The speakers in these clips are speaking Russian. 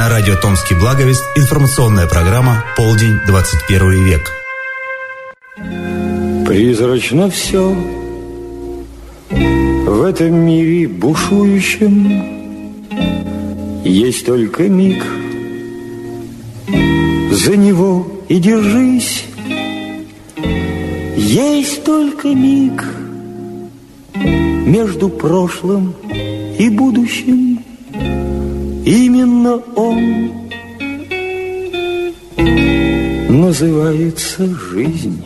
На радио «Томский благовест» информационная программа «Полдень, 21 век». Призрачно все в этом мире бушующем. Есть только миг. За него и держись. Есть только миг Между прошлым и будущим Именно он называется жизнь.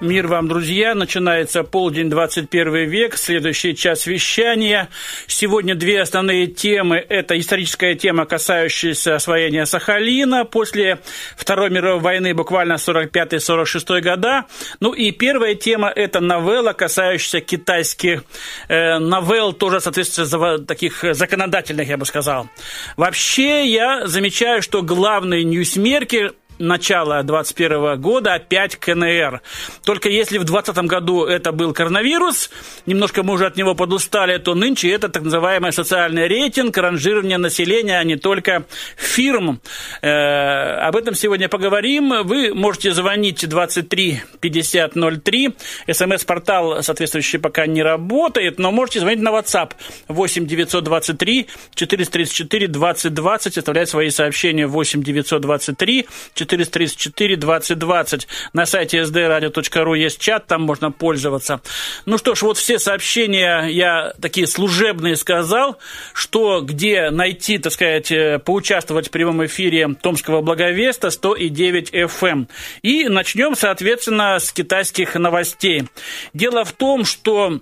Мир вам, друзья! Начинается полдень 21 век, следующий час вещания. Сегодня две основные темы. Это историческая тема, касающаяся освоения Сахалина после Второй мировой войны, буквально 45-46 года. Ну и первая тема – это новелла, касающаяся китайских э, новелл, тоже, соответственно, таких законодательных, я бы сказал. Вообще, я замечаю, что главные ньюсмерки начала 2021 года опять КНР. Только если в 2020 году это был коронавирус, немножко мы уже от него подустали, то нынче это так называемый социальный рейтинг, ранжирование населения, а не только фирм. Э, об этом сегодня поговорим. Вы можете звонить 23 50 03. СМС-портал соответствующий пока не работает, но можете звонить на WhatsApp 8 923 434 20 20, оставлять свои сообщения 8 923 434 2020. На сайте sdradio.ru есть чат, там можно пользоваться. Ну что ж, вот все сообщения я такие служебные сказал, что где найти, так сказать, э, поучаствовать в прямом эфире Томского Благовеста 109 FM. И начнем, соответственно, с китайских новостей. Дело в том, что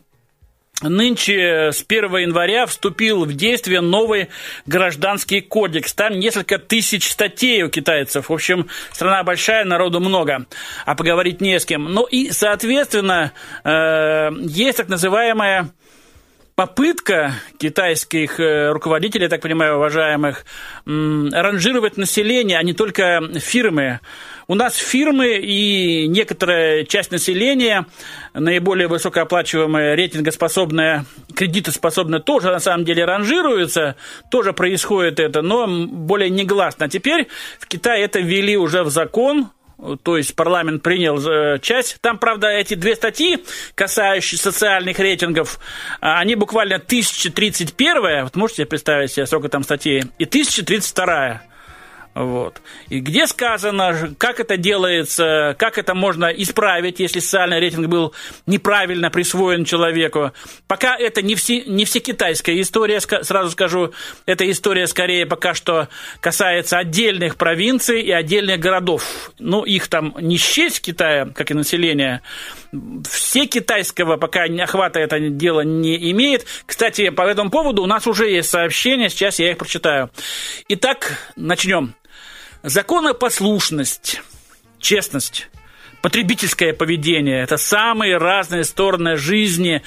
Нынче с 1 января вступил в действие новый гражданский кодекс. Там несколько тысяч статей у китайцев. В общем, страна большая, народу много, а поговорить не с кем. Ну и, соответственно, э, есть так называемая попытка китайских э, руководителей, я так понимаю, уважаемых, ранжировать население, а не только фирмы. У нас фирмы и некоторая часть населения, наиболее высокооплачиваемая, рейтингоспособная, кредитоспособная, тоже на самом деле ранжируется, тоже происходит это, но более негласно. А теперь в Китае это ввели уже в закон, то есть парламент принял э, часть. Там, правда, эти две статьи, касающиеся социальных рейтингов, а, они буквально 1031, вот можете представить себе, сколько там статей, и 1032. Вот. И где сказано, как это делается, как это можно исправить, если социальный рейтинг был неправильно присвоен человеку. Пока это не, все, не все китайская история, сразу скажу, эта история скорее пока что касается отдельных провинций и отдельных городов. Ну, их там не счесть Китая, как и население. Все китайского пока охвата это дело не имеет. Кстати, по этому поводу у нас уже есть сообщения, сейчас я их прочитаю. Итак, начнем. Законопослушность, честность, потребительское поведение – это самые разные стороны жизни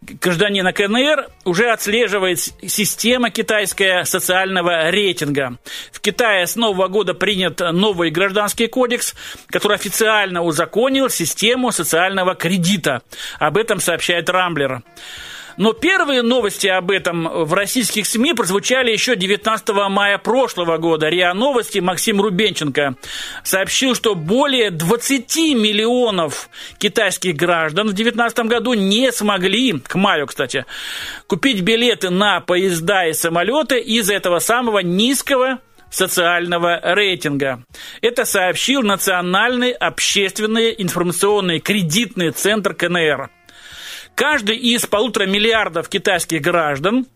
гражданина КНР уже отслеживает система китайская социального рейтинга. В Китае с нового года принят новый гражданский кодекс, который официально узаконил систему социального кредита. Об этом сообщает Рамблер. Но первые новости об этом в российских СМИ прозвучали еще 19 мая прошлого года. РИА Новости Максим Рубенченко сообщил, что более 20 миллионов китайских граждан в 2019 году не смогли, к маю, кстати, купить билеты на поезда и самолеты из-за этого самого низкого социального рейтинга. Это сообщил Национальный общественный информационный кредитный центр КНР. Каждый из полутора миллиардов китайских граждан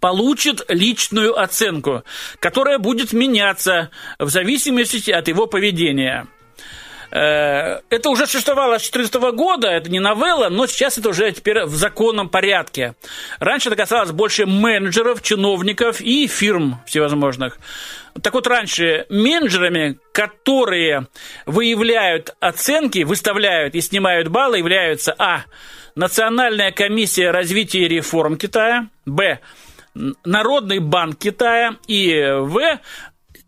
получит личную оценку, которая будет меняться в зависимости от его поведения. Э, это уже существовало с 2014 года, это не новелла, но сейчас это уже теперь в законном порядке. Раньше это касалось больше менеджеров, чиновников и фирм всевозможных. Так вот, раньше менеджерами, которые выявляют оценки, выставляют и снимают баллы, являются А. Национальная комиссия развития и реформ Китая, Б. Народный банк Китая и В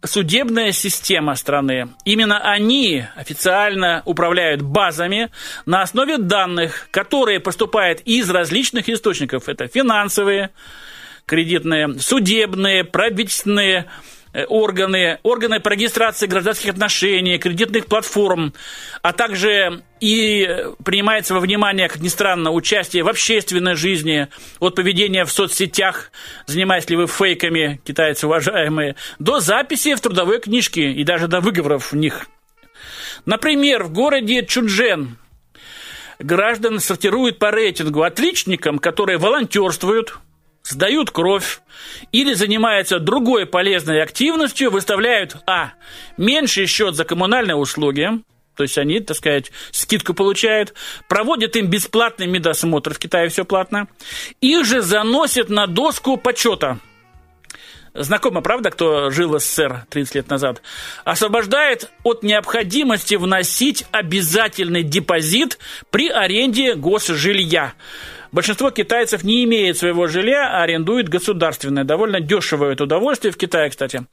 судебная система страны. Именно они официально управляют базами на основе данных, которые поступают из различных источников. Это финансовые, кредитные, судебные, правительственные, органы, органы по регистрации гражданских отношений, кредитных платформ, а также и принимается во внимание, как ни странно, участие в общественной жизни, от поведения в соцсетях, занимаясь ли вы фейками, китайцы уважаемые, до записи в трудовой книжке и даже до выговоров в них. Например, в городе Чунжен граждан сортируют по рейтингу отличникам, которые волонтерствуют, сдают кровь или занимаются другой полезной активностью, выставляют, а, меньший счет за коммунальные услуги, то есть они, так сказать, скидку получают, проводят им бесплатный медосмотр, в Китае все платно, их же заносят на доску почета. Знакомо, правда, кто жил в СССР 30 лет назад? Освобождает от необходимости вносить обязательный депозит при аренде госжилья. Большинство китайцев не имеет своего жилья, а арендует государственное. Довольно дешевое это удовольствие в Китае, кстати.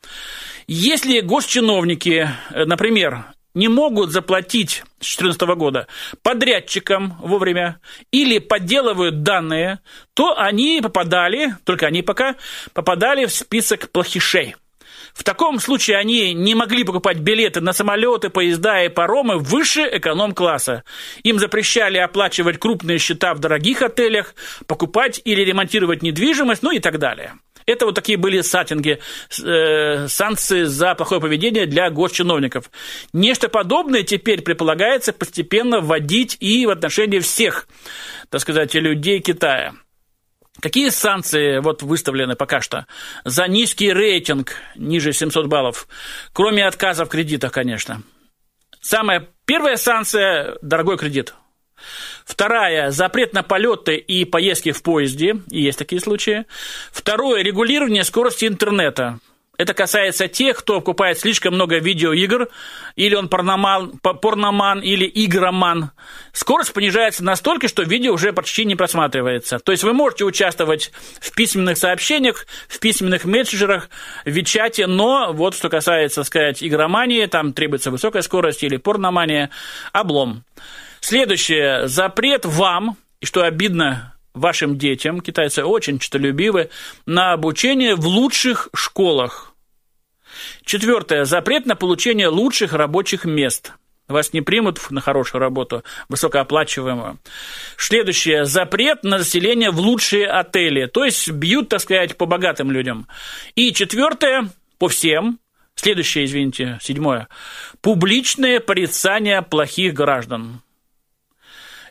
Если госчиновники, э, например, не могут заплатить с 2014 года подрядчикам вовремя или подделывают данные, то они попадали, только они пока, попадали в список плохишей. В таком случае они не могли покупать билеты на самолеты, поезда и паромы выше эконом-класса. Им запрещали оплачивать крупные счета в дорогих отелях, покупать или ремонтировать недвижимость, ну и так далее. Это вот такие были саттинги, э, санкции за плохое поведение для госчиновников. Нечто подобное теперь предполагается постепенно вводить и в отношении всех, так сказать, людей Китая. Какие санкции вот выставлены пока что? За низкий рейтинг, ниже 700 баллов, кроме отказа в кредитах, конечно. Самая первая санкция – дорогой кредит. Вторая – запрет на полеты и поездки в поезде, и есть такие случаи. Второе – регулирование скорости интернета. Это касается тех, кто покупает слишком много видеоигр, или он порноман, порноман или игроман. Скорость понижается настолько, что видео уже почти не просматривается. То есть вы можете участвовать в письменных сообщениях, в письменных мессенджерах, в Вичате, но вот что касается, сказать, игромании, там требуется высокая скорость или порномания, облом. Следующее. Запрет вам, и что обидно, вашим детям, китайцы очень честолюбивы, на обучение в лучших школах. Четвертое. Запрет на получение лучших рабочих мест. Вас не примут на хорошую работу, высокооплачиваемую. Следующее. Запрет на заселение в лучшие отели. То есть бьют, так сказать, по богатым людям. И четвертое. По всем. Следующее, извините, седьмое. Публичное порицание плохих граждан.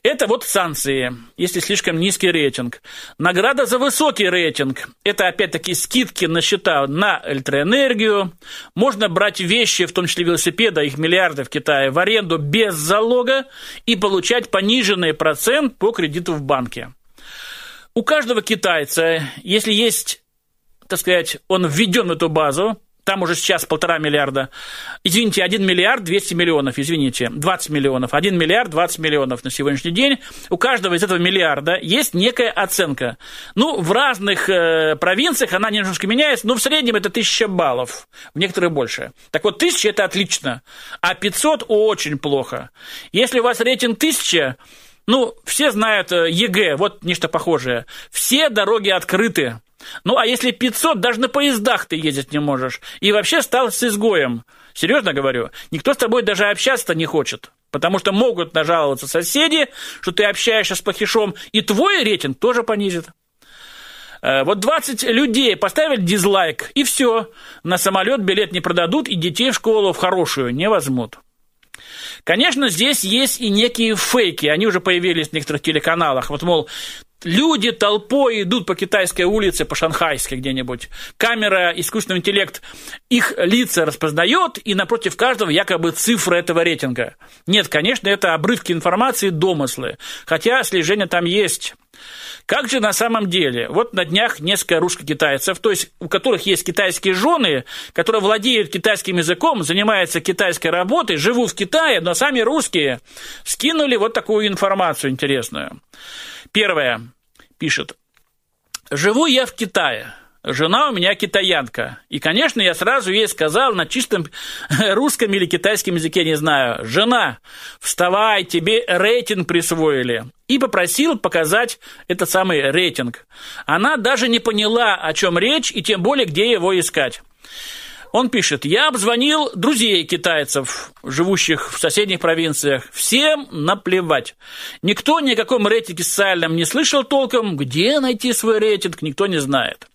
Это вот санкции, если слишком низкий рейтинг. Награда за высокий рейтинг – это опять-таки скидки на счета на электроэнергию. Можно брать вещи, в том числе велосипеды, их миллиарды в Китае, в аренду без залога и получать пониженный процент по кредиту в банке. У каждого китайца, если есть, так сказать, он введен в эту базу, там уже сейчас полтора миллиарда. Извините, 1 миллиард 200 миллионов, извините, 20 миллионов. 1 миллиард 20 миллионов на сегодняшний день. У каждого из этого миллиарда есть некая оценка. Ну, в разных э, провинциях она немножко меняется, но в среднем это 1000 баллов, в некоторых больше. Так вот, 1000 – это отлично, а 500 – очень плохо. Если у вас рейтинг 1000, ну, все знают ЕГЭ, вот нечто похожее. Все дороги открыты. Ну, а если 500, даже на поездах ты ездить не можешь. И вообще стал изгоем. Серьезно говорю, никто с тобой даже общаться не хочет. Потому что могут нажаловаться соседи, что ты общаешься с плохишом, и твой рейтинг тоже понизит. Э, вот 20 людей поставили дизлайк, и все. На самолет билет не продадут, и детей в школу в хорошую не возьмут. Конечно, здесь есть и некие фейки, они уже появились в некоторых телеканалах. Вот, мол, Люди толпой идут по китайской улице, по шанхайской где-нибудь. Камера, искусственный интеллект их лица распознает, и напротив каждого якобы цифра этого рейтинга. Нет, конечно, это обрывки информации, домыслы. Хотя слежение там есть. Как же на самом деле? Вот на днях несколько русско-китайцев, то есть у которых есть китайские жены, которые владеют китайским языком, занимаются китайской работой, живут в Китае, но сами русские, скинули вот такую информацию интересную. Первое. Пишет. Живу я в Китае. Жена у меня китаянка. И, конечно, я сразу ей сказал на чистом русском или китайском языке, не знаю, «Жена, вставай, тебе рейтинг присвоили». И попросил показать этот самый рейтинг. Она даже не поняла, о чем речь, и тем более, где его искать. Он пишет, я обзвонил друзей китайцев, живущих в соседних провинциях. Всем наплевать. Никто ни о каком рейтинге социальном не слышал толком. Где найти свой рейтинг, никто не знает.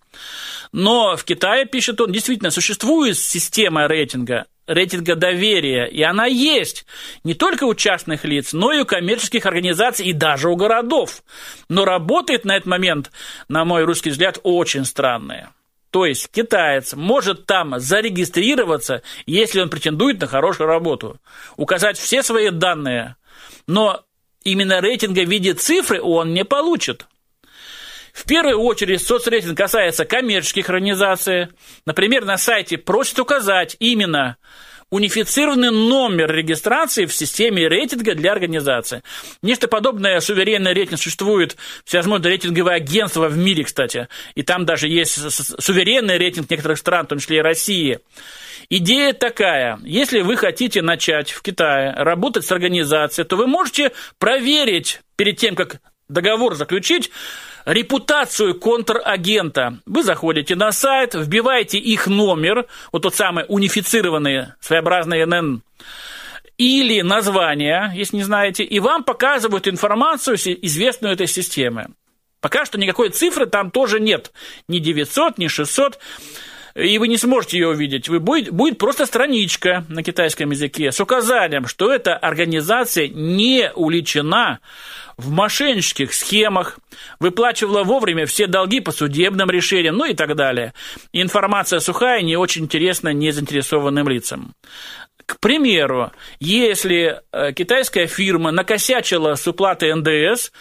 Но в Китае, пишет он, действительно существует система рейтинга, рейтинга доверия, и она есть не только у частных лиц, но и у коммерческих организаций и даже у городов. Но работает на этот момент, на мой русский взгляд, очень странная. То есть китаец может там зарегистрироваться, если он претендует на хорошую работу, указать все свои данные, но именно рейтинга в виде цифры он не получит. В первую очередь соцрейтинг касается коммерческих организаций. Например, на сайте просят указать именно унифицированный номер регистрации в системе рейтинга для организации. Нечто подобное суверенный рейтинг существует всевозможные рейтинговые агентства в мире, кстати. И там даже есть суверенный рейтинг некоторых стран, в том числе и России. Идея такая, если вы хотите начать в Китае работать с организацией, то вы можете проверить перед тем, как договор заключить, репутацию контрагента. Вы заходите на сайт, вбиваете их номер, вот тот самый унифицированный своеобразный НН, или название, если не знаете, и вам показывают информацию, известную этой системы. Пока что никакой цифры там тоже нет, ни 900, ни 600, и вы не сможете ее увидеть. Вы будет, будет просто страничка на китайском языке с указанием, что эта организация не уличена в мошеннических схемах, выплачивала вовремя все долги по судебным решениям, ну и так далее. Информация сухая, не очень интересна незаинтересованным лицам. К примеру, если э, китайская фирма накосячила с уплатой НДС,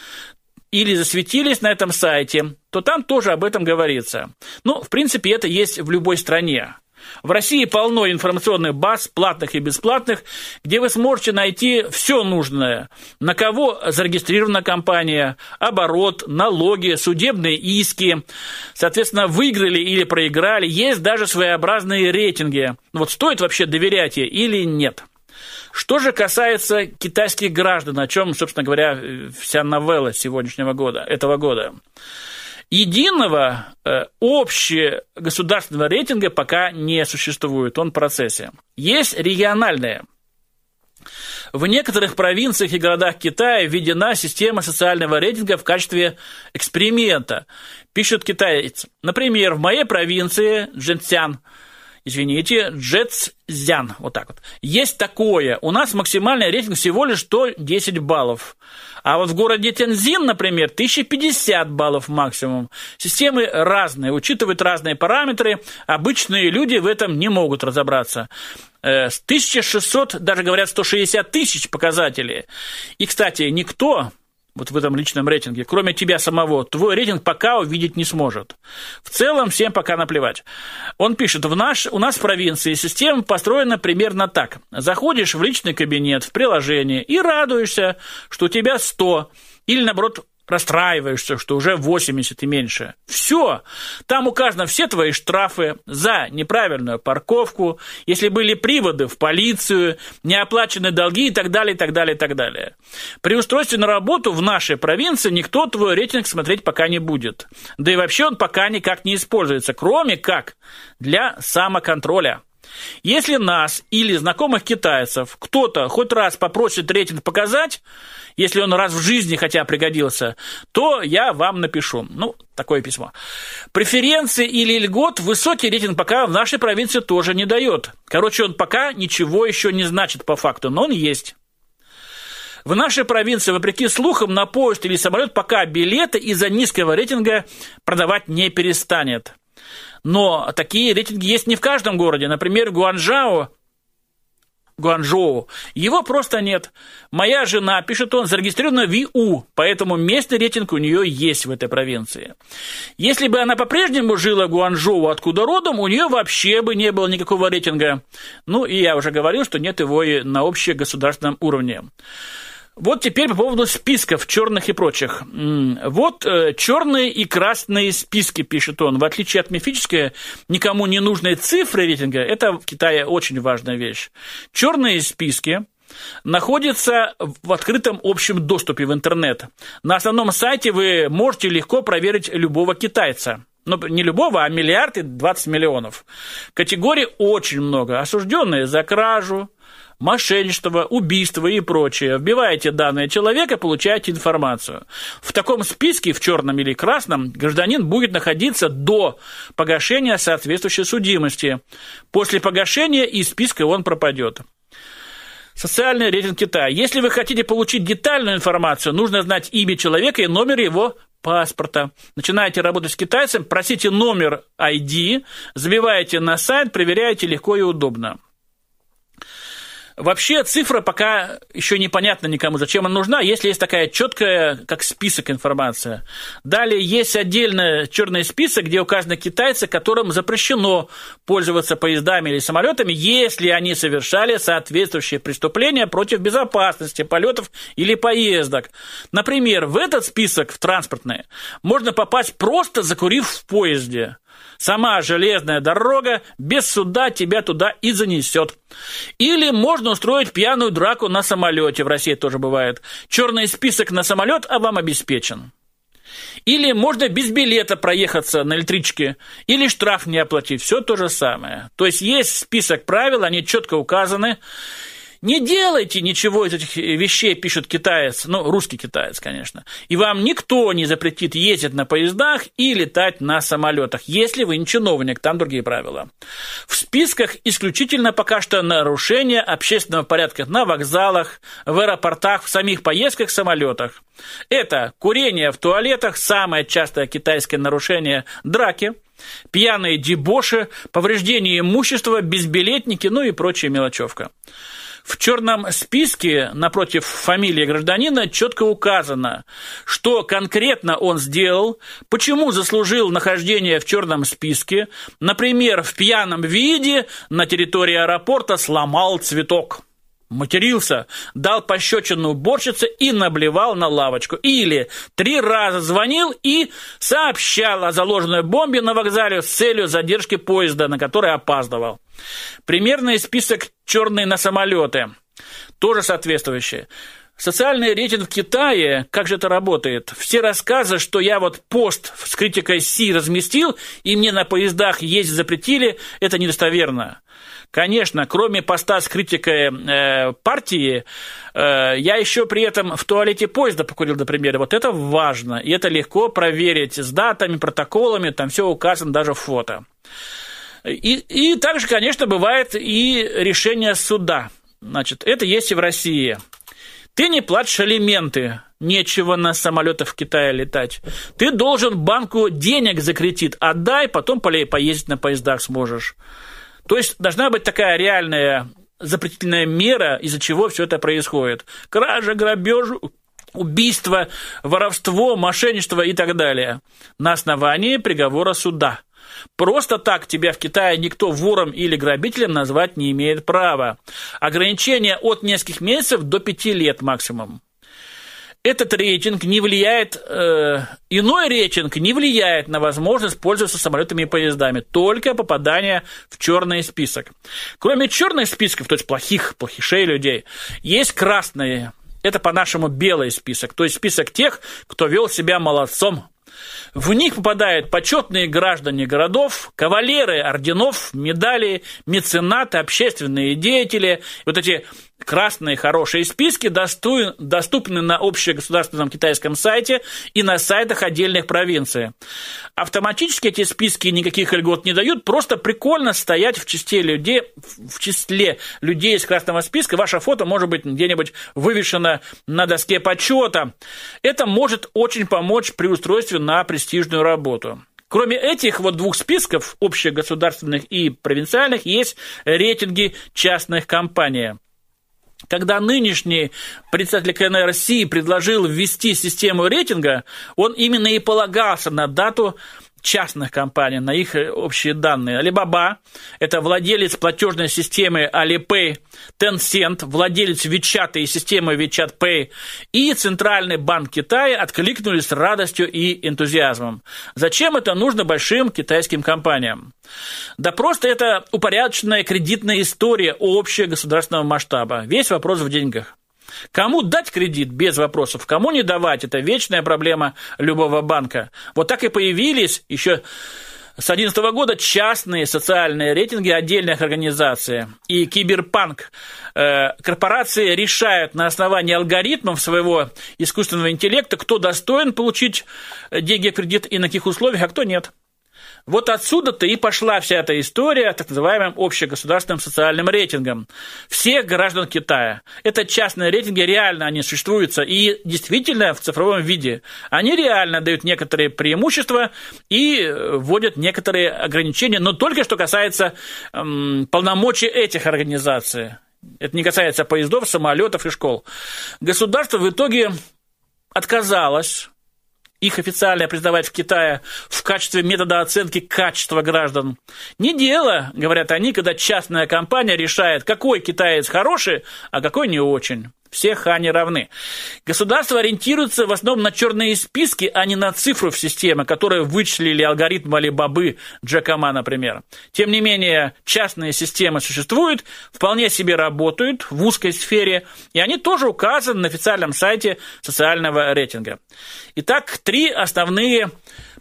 или засветились на этом сайте, то там тоже об этом говорится. Ну, в принципе, это есть в любой стране. В России полно информационных баз, платных и бесплатных, где вы сможете найти все нужное. На кого зарегистрирована компания, оборот, налоги, судебные иски. Соответственно, выиграли или проиграли. Есть даже своеобразные рейтинги. Вот стоит вообще доверять ей или нет. Что же касается китайских граждан, о чем, собственно говоря, вся новелла сегодняшнего года, этого года. Единого э, общегосударственного рейтинга пока не существует, он в процессе. Есть региональные. В некоторых провинциях и городах Китая введена система социального рейтинга в качестве эксперимента, пишет китаец. Например, в моей провинции Джинцян – извините, Джетсзян, вот так вот. Есть такое. У нас максимальный рейтинг всего лишь 110 баллов. А вот в городе Тензин, например, 1050 баллов максимум. Системы разные, учитывают разные параметры. Обычные люди в этом не могут разобраться. Э, с 1600, даже говорят, 160 тысяч показателей. И, кстати, никто вот в этом личном рейтинге, кроме тебя самого, твой рейтинг пока увидеть не сможет. В целом всем пока наплевать. Он пишет, в наш, у нас в провинции система построена примерно так. Заходишь в личный кабинет, в приложение и радуешься, что у тебя 100 или, наоборот, расстраиваешься, что уже 80 и меньше. Все. Там указаны все твои штрафы за неправильную парковку, если были приводы в полицию, неоплаченные долги и так далее, и так далее, и так далее. При устройстве на работу в нашей провинции никто твой рейтинг смотреть пока не будет. Да и вообще он пока никак не используется, кроме как для самоконтроля. Если нас или знакомых китайцев кто-то хоть раз попросит рейтинг показать, если он раз в жизни хотя пригодился, то я вам напишу. Ну, такое письмо. Преференции или льгот высокий рейтинг пока в нашей провинции тоже не дает. Короче, он пока ничего еще не значит по факту, но он есть. В нашей провинции, вопреки слухам, на поезд или самолет пока билеты из-за низкого рейтинга продавать не перестанет. Но такие рейтинги есть не в каждом городе. Например, в Гуанчжао Гуанчжоу. Его просто нет. Моя жена, пишет он, зарегистрирована в ИУ, поэтому местный рейтинг у нее есть в этой провинции. Если бы она по-прежнему жила в Гуанчжоу, откуда родом, у нее вообще бы не было никакого рейтинга. Ну, и я уже говорил, что нет его и на общегосударственном уровне. Вот теперь по поводу списков черных и прочих. Вот э, черные и красные списки, пишет он. В отличие от мифической, никому не нужной цифры рейтинга, это в Китае очень важная вещь. Черные списки находятся в открытом общем доступе в интернет. На основном сайте вы можете легко проверить любого китайца ну, не любого, а миллиард и 20 миллионов. Категорий очень много. Осужденные за кражу, мошенничество, убийство и прочее. Вбиваете данные человека, получаете информацию. В таком списке, в черном или красном, гражданин будет находиться до погашения соответствующей судимости. После погашения из списка он пропадет. Социальный рейтинг Китая. Если вы хотите получить детальную информацию, нужно знать имя человека и номер его паспорта. Начинаете работать с китайцем, просите номер ID, забиваете на сайт, проверяете легко и удобно. Вообще цифра пока еще непонятна никому, зачем она нужна, если есть такая четкая, как список информация. Далее есть отдельный черный список, где указаны китайцы, которым запрещено пользоваться поездами или самолетами, если они совершали соответствующие преступления против безопасности полетов или поездок. Например, в этот список в транспортные можно попасть просто закурив в поезде. Сама железная дорога без суда тебя туда и занесет. Или можно устроить пьяную драку на самолете, в России тоже бывает. Черный список на самолет, а вам обеспечен. Или можно без билета проехаться на электричке, или штраф не оплатить. Все то же самое. То есть есть список правил, они четко указаны. Не делайте ничего из этих вещей, пишет китаец, ну, русский китаец, конечно. И вам никто не запретит ездить на поездах и летать на самолетах, если вы не чиновник, там другие правила. В списках исключительно пока что нарушение общественного порядка на вокзалах, в аэропортах, в самих поездках, самолетах. Это курение в туалетах, самое частое китайское нарушение – драки, пьяные дебоши, повреждение имущества, безбилетники, ну и прочая мелочевка. В черном списке напротив фамилии гражданина четко указано, что конкретно он сделал, почему заслужил нахождение в черном списке, например, в пьяном виде на территории аэропорта сломал цветок матерился, дал пощечину уборщице и наблевал на лавочку. Или три раза звонил и сообщал о заложенной бомбе на вокзале с целью задержки поезда, на который опаздывал. Примерный список черные на самолеты, тоже соответствующие. Социальный рейтинг в Китае, как же это работает? Все рассказы, что я вот пост с критикой Си разместил, и мне на поездах ездить запретили, это недостоверно. Конечно, кроме поста с критикой э, партии, э, я еще при этом в туалете поезда покурил, например. Вот это важно, и это легко проверить с датами, протоколами, там все указано даже фото. И, и также, конечно, бывает и решение суда. Значит, это есть и в России. Ты не платишь алименты, нечего на самолетах в Китае летать. Ты должен банку денег за кредит отдай, потом поездить на поездах сможешь. То есть должна быть такая реальная запретительная мера, из-за чего все это происходит. Кража, грабеж, убийство, воровство, мошенничество и так далее. На основании приговора суда. Просто так тебя в Китае никто вором или грабителем назвать не имеет права. Ограничение от нескольких месяцев до пяти лет максимум этот рейтинг не влияет, э, иной рейтинг не влияет на возможность пользоваться самолетами и поездами, только попадание в черный список. Кроме черных списков, то есть плохих, плохишей людей, есть красные. Это по-нашему белый список, то есть список тех, кто вел себя молодцом, в них попадают почетные граждане городов, кавалеры орденов, медали, меценаты, общественные деятели, вот эти красные хорошие списки доступны на общегосударственном китайском сайте и на сайтах отдельных провинций. Автоматически эти списки никаких льгот не дают, просто прикольно стоять в числе людей, в числе людей из красного списка. Ваше фото может быть где-нибудь вывешено на доске почета. Это может очень помочь при устройстве на престижную работу. Кроме этих вот двух списков, общегосударственных и провинциальных, есть рейтинги частных компаний. Когда нынешний председатель КНР России предложил ввести систему рейтинга, он именно и полагался на дату частных компаний, на их общие данные. Alibaba – это владелец платежной системы Alipay, Tencent, владелец WeChat и системы WeChat Pay, и Центральный банк Китая откликнулись с радостью и энтузиазмом. Зачем это нужно большим китайским компаниям? Да просто это упорядоченная кредитная история общего государственного масштаба. Весь вопрос в деньгах. Кому дать кредит без вопросов, кому не давать, это вечная проблема любого банка. Вот так и появились еще с 2011 года частные социальные рейтинги отдельных организаций. И киберпанк э, корпорации решают на основании алгоритмов своего искусственного интеллекта, кто достоин получить деньги кредит и на каких условиях, а кто нет. Вот отсюда-то и пошла вся эта история так называемым общегосударственным социальным рейтингом всех граждан Китая. Это частные рейтинги, реально они существуют и действительно в цифровом виде. Они реально дают некоторые преимущества и вводят некоторые ограничения, но только что касается эм, полномочий этих организаций. Это не касается поездов, самолетов и школ. Государство в итоге отказалось их официально признавать в Китае в качестве метода оценки качества граждан. Не дело, говорят они, когда частная компания решает, какой китаец хороший, а какой не очень все хани равны. Государство ориентируется в основном на черные списки, а не на цифру в системе, которую вычислили алгоритм Алибабы Джека Ма, например. Тем не менее, частные системы существуют, вполне себе работают в узкой сфере, и они тоже указаны на официальном сайте социального рейтинга. Итак, три основные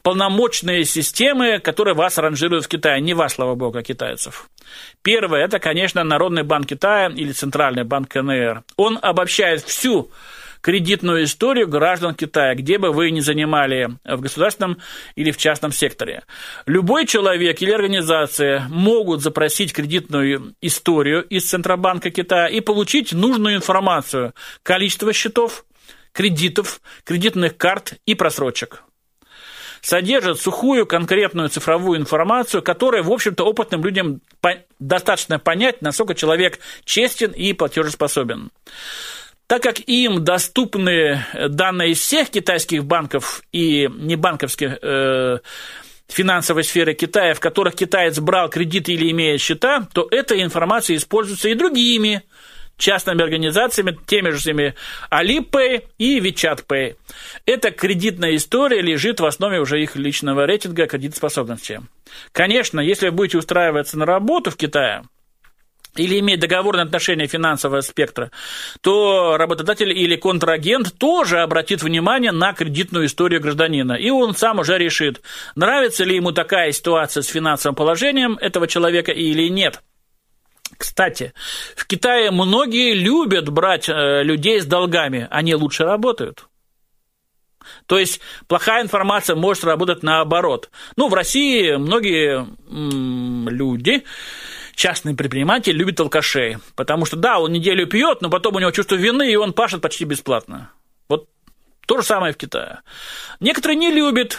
полномочные системы, которые вас ранжируют в Китае. Не вас, слава богу, а китайцев. Первое – это, конечно, Народный банк Китая или Центральный банк КНР. Он обобщает всю кредитную историю граждан Китая, где бы вы ни занимали в государственном или в частном секторе. Любой человек или организация могут запросить кредитную историю из Центробанка Китая и получить нужную информацию, количество счетов, кредитов, кредитных карт и просрочек содержит сухую конкретную цифровую информацию, которая, в общем-то, опытным людям достаточно понять, насколько человек честен и платежеспособен. Так как им доступны данные из всех китайских банков и небанковских э, финансовой сферы Китая, в которых китаец брал кредиты или имеет счета, то эта информация используется и другими частными организациями, теми же всеми Alipay и WeChat Pay. Эта кредитная история лежит в основе уже их личного рейтинга кредитоспособности. Конечно, если вы будете устраиваться на работу в Китае, или иметь договорное отношение финансового спектра, то работодатель или контрагент тоже обратит внимание на кредитную историю гражданина. И он сам уже решит, нравится ли ему такая ситуация с финансовым положением этого человека или нет. Кстати, в Китае многие любят брать э, людей с долгами, они лучше работают. То есть плохая информация может работать наоборот. Ну, в России многие люди, частные предприниматели, любят алкашей. Потому что, да, он неделю пьет, но потом у него чувство вины, и он пашет почти бесплатно. Вот то же самое в Китае. Некоторые не любят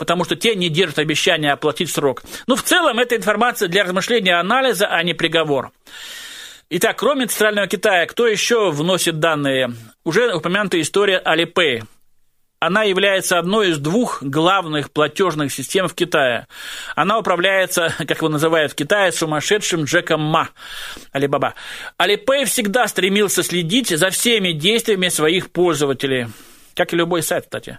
потому что те не держат обещания оплатить срок. Но ну, в целом это информация для размышления анализа, а не приговор. Итак, кроме Центрального Китая, кто еще вносит данные? Уже упомянутая история Alipay. Она является одной из двух главных платежных систем в Китае. Она управляется, как его называют в Китае, сумасшедшим Джеком Ма, Алибаба. Alipay всегда стремился следить за всеми действиями своих пользователей – как и любой сайт, кстати.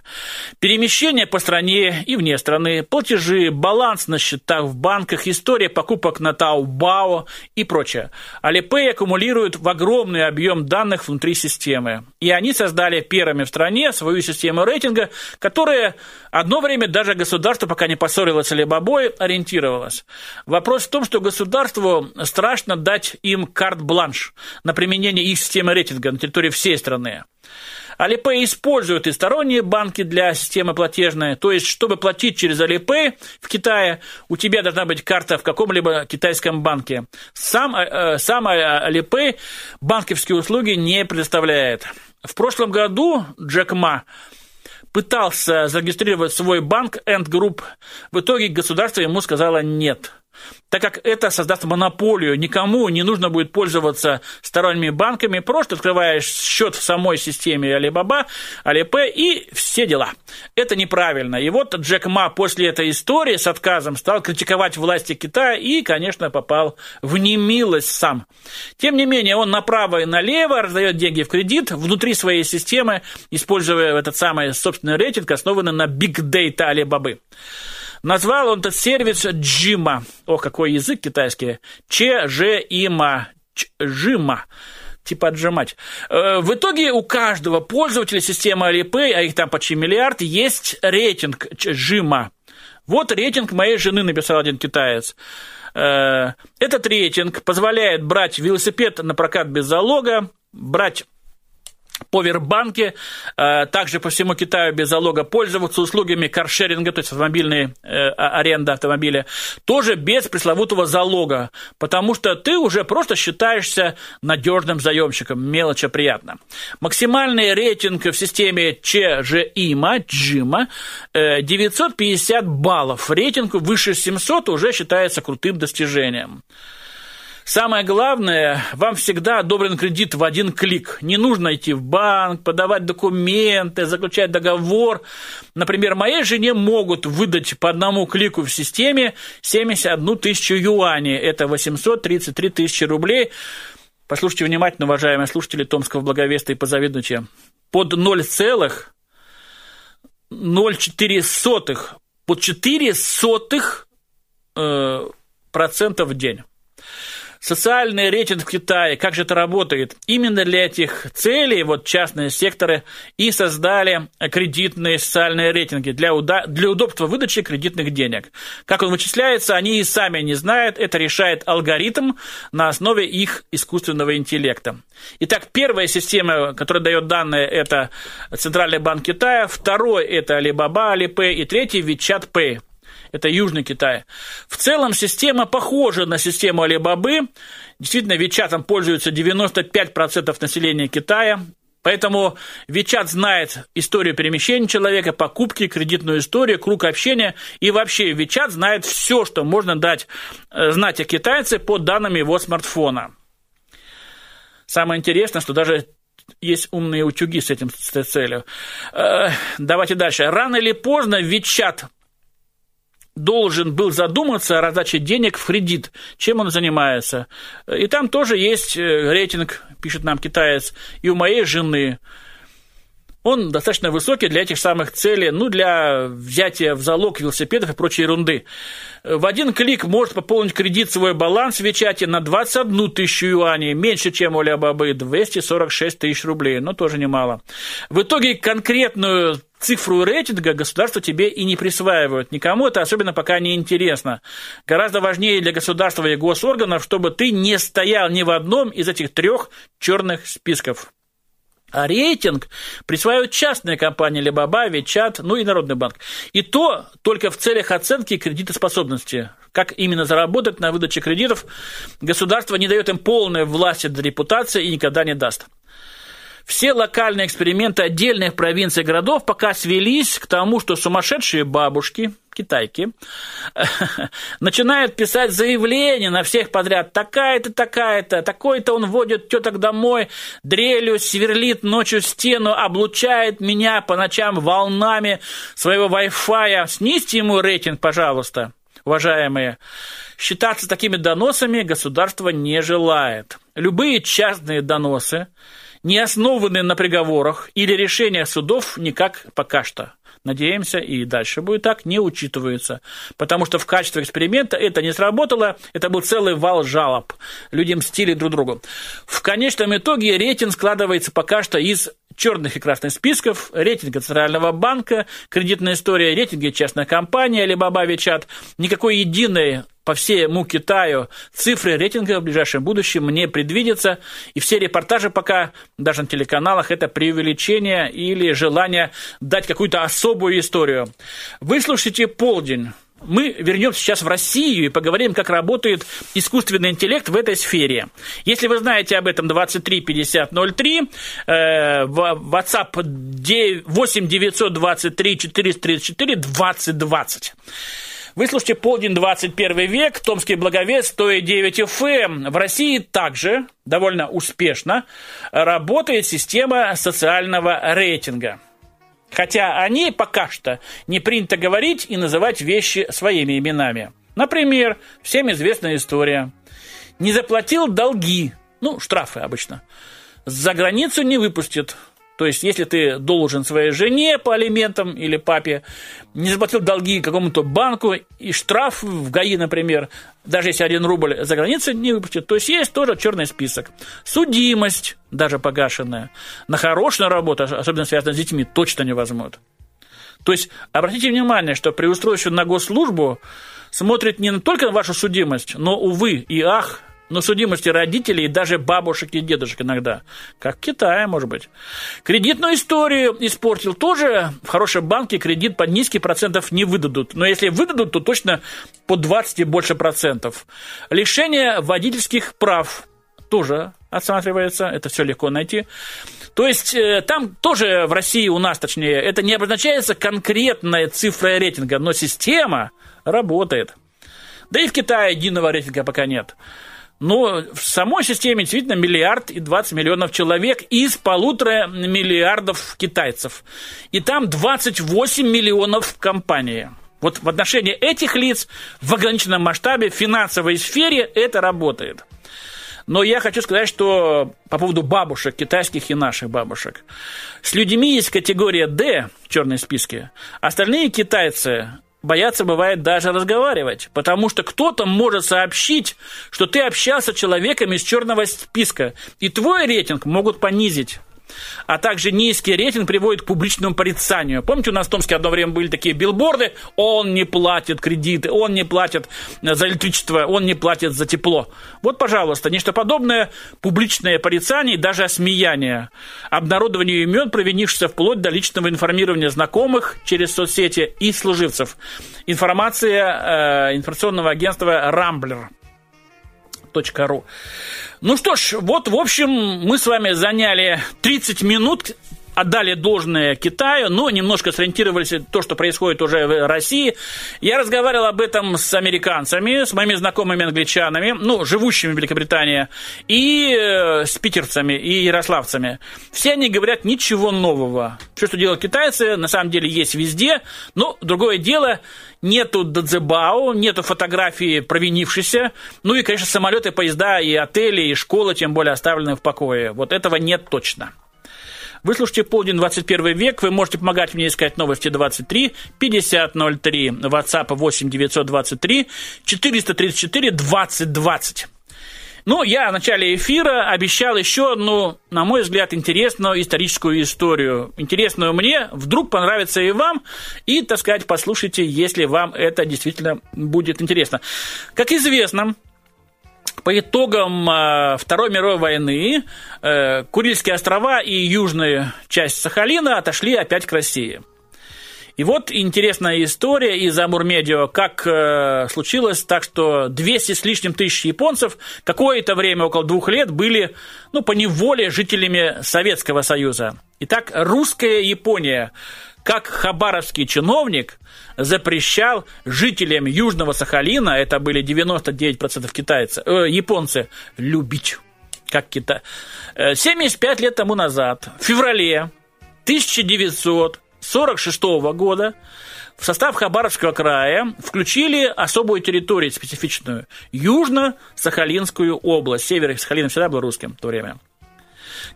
Перемещение по стране и вне страны, платежи, баланс на счетах в банках, история покупок на Taobao и прочее. Alipay аккумулирует в огромный объем данных внутри системы. И они создали первыми в стране свою систему рейтинга, которая одно время даже государство, пока не поссорилось с Alibaba, ориентировалось. Вопрос в том, что государству страшно дать им карт-бланш на применение их системы рейтинга на территории всей страны. Alipay использует и сторонние банки для системы платежной, то есть, чтобы платить через Alipay в Китае, у тебя должна быть карта в каком-либо китайском банке. Сам, э, сам Alipay банковские услуги не предоставляет. В прошлом году Джек Ма пытался зарегистрировать свой банк End Group. В итоге государство ему сказало «нет». Так как это создаст монополию. Никому не нужно будет пользоваться сторонними банками, просто открываешь счет в самой системе Alibaba, Alipay и все дела. Это неправильно. И вот Джек Ма после этой истории с отказом стал критиковать власти Китая и, конечно, попал в немилость сам. Тем не менее, он направо и налево раздает деньги в кредит внутри своей системы, используя этот самый собственный рейтинг, основанный на Data Alibaba. Назвал он этот сервис Джима. О, какой язык китайский. Че, Ж, Има. Джима типа отжимать. Э, в итоге у каждого пользователя системы Alipay, а их там почти миллиард, есть рейтинг Джима. Вот рейтинг моей жены, написал один китаец. Э, этот рейтинг позволяет брать велосипед на прокат без залога, брать повербанке, э, также по всему Китаю без залога пользоваться услугами каршеринга, то есть автомобильной э, аренда автомобиля, тоже без пресловутого залога, потому что ты уже просто считаешься надежным заемщиком, мелочь приятно. Максимальный рейтинг в системе ЧЖИМа, Джима, 950 баллов. Рейтинг выше 700 уже считается крутым достижением. Самое главное, вам всегда одобрен кредит в один клик. Не нужно идти в банк, подавать документы, заключать договор. Например, моей жене могут выдать по одному клику в системе 71 тысячу юаней. Это 833 тысячи рублей. Послушайте внимательно, уважаемые слушатели Томского благовестия и позавидуйте. Под 0,04 под 4 сотых э, процентов в день. Социальный рейтинг в Китае, как же это работает? Именно для этих целей вот частные секторы и создали кредитные социальные рейтинги для, уда- для удобства выдачи кредитных денег. Как он вычисляется, они и сами не знают, это решает алгоритм на основе их искусственного интеллекта. Итак, первая система, которая дает данные, это Центральный банк Китая, второй это Alibaba, Alipay и третий WeChat Pay это Южный Китай. В целом система похожа на систему Алибабы. Действительно, Вичатом пользуются 95% населения Китая. Поэтому Вичат знает историю перемещения человека, покупки, кредитную историю, круг общения. И вообще Вичат знает все, что можно дать э, знать о китайце по данным его смартфона. Самое интересное, что даже есть умные утюги с этим с целью. Э, давайте дальше. Рано или поздно Вичат должен был задуматься о раздаче денег в кредит, чем он занимается. И там тоже есть э, рейтинг, пишет нам китаец, и у моей жены. Он достаточно высокий для этих самых целей, ну, для взятия в залог велосипедов и прочей ерунды. В один клик может пополнить кредит свой баланс в Вичате на 21 тысячу юаней, меньше, чем у Алибабы, 246 тысяч рублей, но тоже немало. В итоге конкретную цифру рейтинга государство тебе и не присваивают. Никому это особенно пока не интересно. Гораздо важнее для государства и госорганов, чтобы ты не стоял ни в одном из этих трех черных списков. А рейтинг присваивают частные компании Либаба, Вичат, ну и Народный банк. И то только в целях оценки кредитоспособности. Как именно заработать на выдаче кредитов, государство не дает им полной власти до репутации и никогда не даст. Все локальные эксперименты отдельных провинций и городов пока свелись к тому, что сумасшедшие бабушки, китайки, начинают писать заявления на всех подряд. Такая-то, такая-то, такой-то он водит теток домой, дрелью сверлит ночью стену, облучает меня по ночам волнами своего Wi-Fi. Снизьте ему рейтинг, пожалуйста, уважаемые. Считаться такими доносами государство не желает. Любые частные доносы – не основаны на приговорах или решениях судов никак пока что. Надеемся, и дальше будет так, не учитываются. Потому что в качестве эксперимента это не сработало, это был целый вал жалоб. Люди мстили друг другу. В конечном итоге рейтинг складывается пока что из черных и красных списков, рейтинга Центрального банка, кредитная история, рейтинги частных компаний, Alibaba, WeChat. Никакой единой по всему Китаю цифры рейтинга в ближайшем будущем не предвидятся, и все репортажи пока, даже на телеканалах, это преувеличение или желание дать какую-то особую историю. Выслушайте полдень. Мы вернемся сейчас в Россию и поговорим, как работает искусственный интеллект в этой сфере. Если вы знаете об этом 235003, э, WhatsApp 8 923 434 2020. Вы слушаете «Полдень, 21 век», Томский благовест, 109 FM. В России также довольно успешно работает система социального рейтинга. Хотя о ней пока что не принято говорить и называть вещи своими именами. Например, всем известная история. Не заплатил долги, ну, штрафы обычно, за границу не выпустят – то есть, если ты должен своей жене по алиментам или папе, не заплатил долги какому-то банку, и штраф в ГАИ, например, даже если один рубль за границей не выпустит, то есть есть тоже черный список. Судимость, даже погашенная, на хорошую работу, особенно связанную с детьми, точно не возьмут. То есть, обратите внимание, что при устройстве на госслужбу смотрит не только на вашу судимость, но, увы и ах, но судимости родителей и даже бабушек и дедушек иногда. Как в Китае, может быть. Кредитную историю испортил тоже. В хорошем банке кредит под низкий процентов не выдадут. Но если выдадут, то точно по 20 и больше процентов. Лишение водительских прав тоже отсматривается. Это все легко найти. То есть э, там тоже в России у нас, точнее, это не обозначается конкретная цифра рейтинга, но система работает. Да и в Китае единого рейтинга пока нет. Но в самой системе действительно миллиард и 20 миллионов человек из полутора миллиардов китайцев. И там 28 миллионов компаний. Вот в отношении этих лиц в ограниченном масштабе в финансовой сфере это работает. Но я хочу сказать, что по поводу бабушек, китайских и наших бабушек. С людьми есть категория D в черной списке. Остальные китайцы бояться бывает даже разговаривать, потому что кто-то может сообщить, что ты общался с человеком из черного списка, и твой рейтинг могут понизить а также низкий рейтинг приводит к публичному порицанию. Помните, у нас в Томске одно время были такие билборды, он не платит кредиты, он не платит за электричество, он не платит за тепло. Вот, пожалуйста, нечто подобное, публичное порицание и даже осмеяние. Обнародование имен провинившихся вплоть до личного информирования знакомых через соцсети и служивцев. Информация э, информационного агентства «Рамблер». .ру. Ну что ж, вот, в общем, мы с вами заняли 30 минут отдали должное Китаю, но немножко сориентировались то, что происходит уже в России. Я разговаривал об этом с американцами, с моими знакомыми англичанами, ну, живущими в Великобритании, и э, с питерцами, и ярославцами. Все они говорят ничего нового. Все, что делают китайцы, на самом деле есть везде, но другое дело, нету Дадзебао, нету фотографии провинившейся, ну и, конечно, самолеты, поезда и отели, и школы, тем более оставлены в покое. Вот этого нет точно. Вы слушаете «Полдень 21 век». Вы можете помогать мне искать новости 23 5003, WhatsApp 8 923 434 20 20. Ну, я в начале эфира обещал еще одну, на мой взгляд, интересную историческую историю. Интересную мне, вдруг понравится и вам, и, так сказать, послушайте, если вам это действительно будет интересно. Как известно, по итогам э, Второй мировой войны э, Курильские острова и южная часть Сахалина отошли опять к России. И вот интересная история из Амурмедио, как э, случилось так, что 200 с лишним тысяч японцев какое-то время, около двух лет, были ну, по неволе жителями Советского Союза. Итак, русская Япония как хабаровский чиновник запрещал жителям Южного Сахалина, это были 99% китайцев, э, японцы, любить, как Китай. 75 э, лет тому назад, в феврале 1946 года, в состав Хабаровского края включили особую территорию специфичную – Южно-Сахалинскую область. Север Сахалина всегда был русским в то время –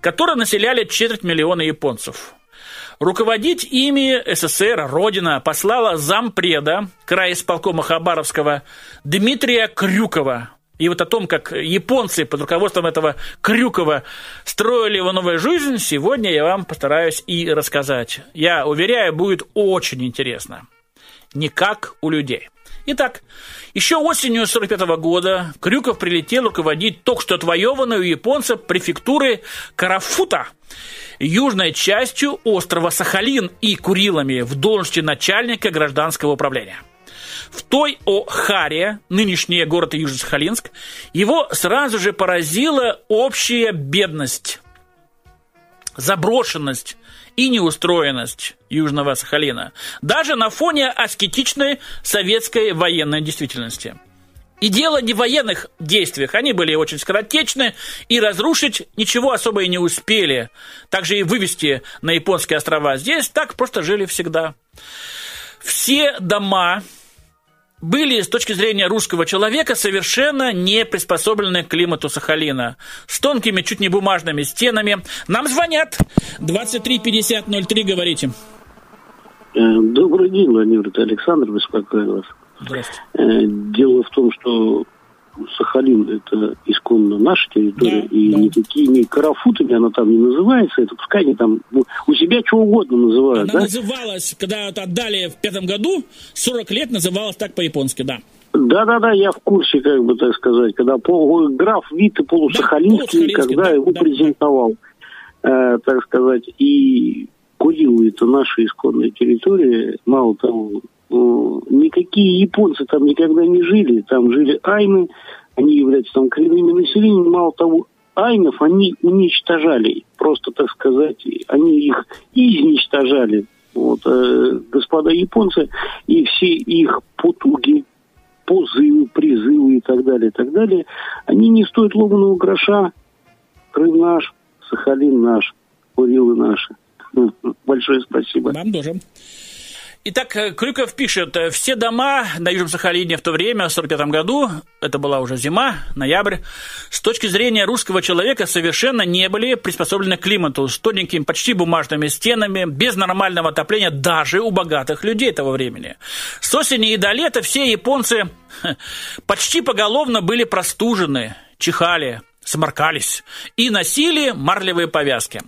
которые населяли четверть миллиона японцев. Руководить ими СССР, Родина, послала зампреда краисполкома Хабаровского Дмитрия Крюкова. И вот о том, как японцы под руководством этого Крюкова строили его новую жизнь, сегодня я вам постараюсь и рассказать. Я уверяю, будет очень интересно. Не как у людей. Итак, еще осенью 1945 года Крюков прилетел руководить только что отвоеванной у японцев префектуры Карафута, южной частью острова Сахалин и Курилами в должности начальника гражданского управления. В той Охаре, нынешний город Южно-Сахалинск, его сразу же поразила общая бедность заброшенность и неустроенность Южного Сахалина, даже на фоне аскетичной советской военной действительности. И дело не в военных действиях, они были очень скоротечны, и разрушить ничего особо и не успели. Также и вывести на японские острова. Здесь так просто жили всегда. Все дома были с точки зрения русского человека совершенно не приспособлены к климату Сахалина. С тонкими, чуть не бумажными стенами. Нам звонят. 23 50 03, говорите. Э, добрый день, Владимир. Александр беспокоит вас. Здравствуйте. Э, дело в том, что Сахалин это исконно наша территория, да, и да. никакими карафутами она там не называется, это пускай они там ну, у себя что угодно называют. Она да? называлась, когда отдали в пятом году, 40 лет называлась так по-японски, да. Да-да-да, я в курсе, как бы так сказать, когда пол, граф Вита полусахалинский, да, когда да, его да, презентовал. Э, так сказать, и Курилы это наша исконная территория, мало того, никакие японцы там никогда не жили, там жили айны, они являются там коренными населением, мало того, айнов они уничтожали, просто, так сказать, они их изничтожали, вот, э, господа японцы, и все их потуги, позывы, призывы и так далее, и так далее, они не стоят ломаного гроша, Крым наш, Сахалин наш, Курилы наши. Большое спасибо. Вам тоже. Итак, э, Крюков пишет, э, все дома на Южном Сахалине в то время, в 1945 году, это была уже зима, ноябрь, с точки зрения русского человека совершенно не были приспособлены к климату, с тоненькими, почти бумажными стенами, без нормального отопления даже у богатых людей того времени. С осени и до лета все японцы почти поголовно были простужены, чихали, сморкались и носили марлевые повязки.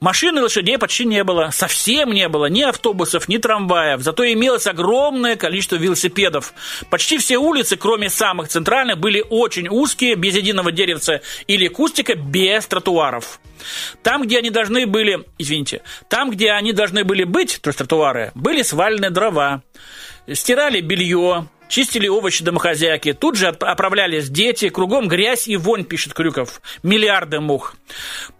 Машин и лошадей почти не было, совсем не было ни автобусов, ни трамваев, зато имелось огромное количество велосипедов. Почти все улицы, кроме самых центральных, были очень узкие, без единого деревца или кустика, без тротуаров. Там, где они должны были, извините, там, где они должны были быть, то есть тротуары, были свалены дрова, стирали белье, Чистили овощи домохозяйки. Тут же оправлялись дети. Кругом грязь и вонь, пишет Крюков. Миллиарды мух.